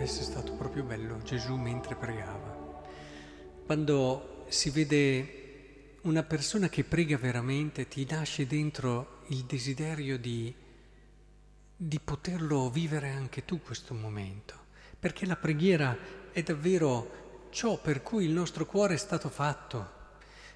deve essere stato proprio bello Gesù mentre pregava. Quando si vede una persona che prega veramente, ti nasce dentro il desiderio di, di poterlo vivere anche tu questo momento, perché la preghiera è davvero ciò per cui il nostro cuore è stato fatto.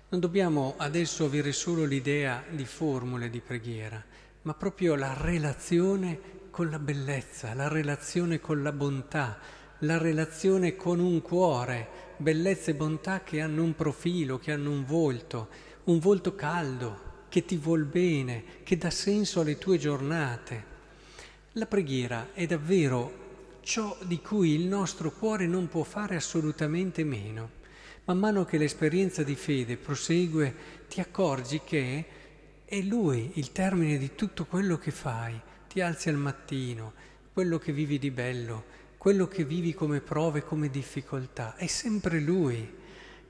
Non dobbiamo adesso avere solo l'idea di formule di preghiera, ma proprio la relazione con la bellezza, la relazione con la bontà, la relazione con un cuore, bellezza e bontà che hanno un profilo, che hanno un volto, un volto caldo, che ti vuol bene, che dà senso alle tue giornate. La preghiera è davvero ciò di cui il nostro cuore non può fare assolutamente meno. Man mano che l'esperienza di fede prosegue, ti accorgi che è Lui il termine di tutto quello che fai ti alzi al mattino, quello che vivi di bello, quello che vivi come prove, come difficoltà, è sempre Lui.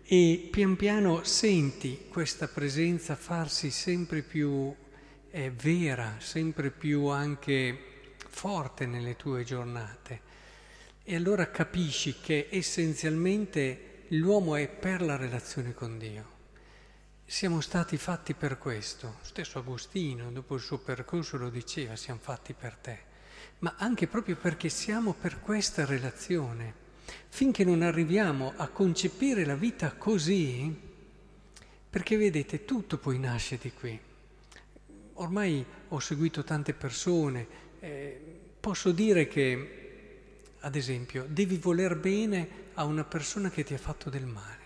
E pian piano senti questa presenza farsi sempre più eh, vera, sempre più anche forte nelle tue giornate. E allora capisci che essenzialmente l'uomo è per la relazione con Dio. Siamo stati fatti per questo. Stesso Agostino, dopo il suo percorso, lo diceva, siamo fatti per te. Ma anche proprio perché siamo per questa relazione. Finché non arriviamo a concepire la vita così, perché vedete, tutto poi nasce di qui. Ormai ho seguito tante persone, eh, posso dire che, ad esempio, devi voler bene a una persona che ti ha fatto del male.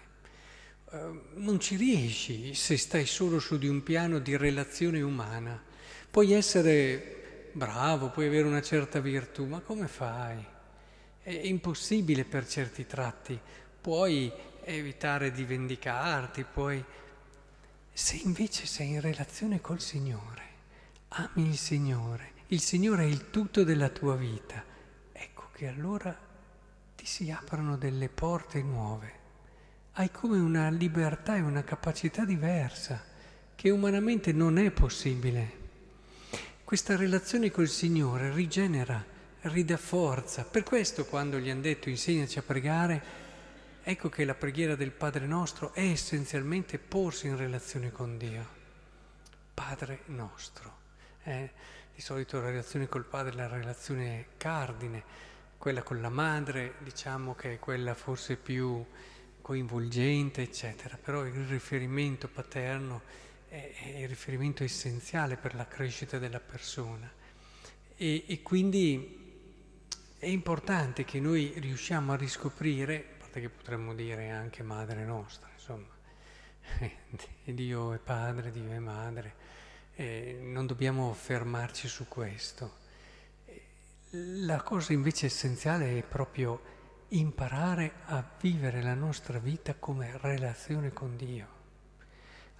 Ehm, non ci riesci se stai solo su di un piano di relazione umana. Puoi essere bravo, puoi avere una certa virtù, ma come fai? È impossibile per certi tratti. Puoi evitare di vendicarti, puoi... Se invece sei in relazione col Signore, ami il Signore, il Signore è il tutto della tua vita, ecco che allora ti si aprono delle porte nuove hai come una libertà e una capacità diversa che umanamente non è possibile. Questa relazione col Signore rigenera, ridà forza. Per questo quando gli hanno detto insegnaci a pregare, ecco che la preghiera del Padre nostro è essenzialmente porsi in relazione con Dio. Padre nostro. Eh? Di solito la relazione col Padre è la relazione cardine, quella con la madre, diciamo che è quella forse più coinvolgente, eccetera, però il riferimento paterno è, è il riferimento essenziale per la crescita della persona e, e quindi è importante che noi riusciamo a riscoprire, a parte che potremmo dire anche madre nostra, insomma, Dio è padre, Dio è madre, eh, non dobbiamo fermarci su questo. La cosa invece essenziale è proprio imparare a vivere la nostra vita come relazione con Dio.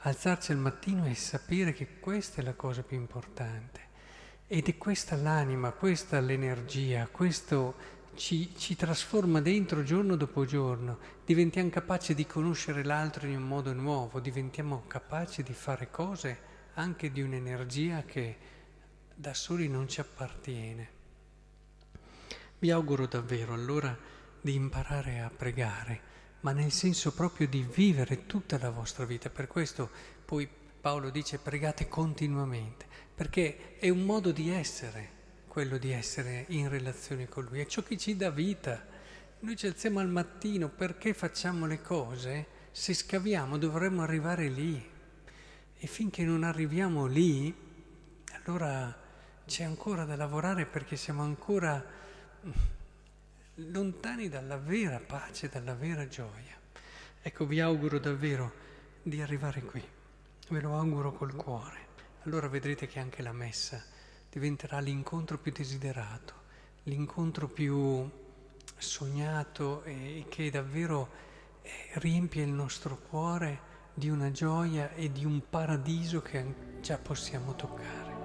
Alzarci al mattino e sapere che questa è la cosa più importante. Ed è questa l'anima, questa l'energia, questo ci, ci, trasforma dentro giorno dopo giorno, diventiamo capaci di conoscere l'altro in un modo nuovo, diventiamo capaci di fare cose anche di un'energia che da soli non ci appartiene. Vi auguro davvero allora di imparare a pregare, ma nel senso proprio di vivere tutta la vostra vita. Per questo poi Paolo dice pregate continuamente, perché è un modo di essere, quello di essere in relazione con Lui, è ciò che ci dà vita. Noi ci alziamo al mattino, perché facciamo le cose? Se scaviamo dovremmo arrivare lì. E finché non arriviamo lì, allora c'è ancora da lavorare perché siamo ancora lontani dalla vera pace, dalla vera gioia. Ecco, vi auguro davvero di arrivare qui, ve lo auguro col cuore. Allora vedrete che anche la messa diventerà l'incontro più desiderato, l'incontro più sognato e che davvero eh, riempie il nostro cuore di una gioia e di un paradiso che già possiamo toccare.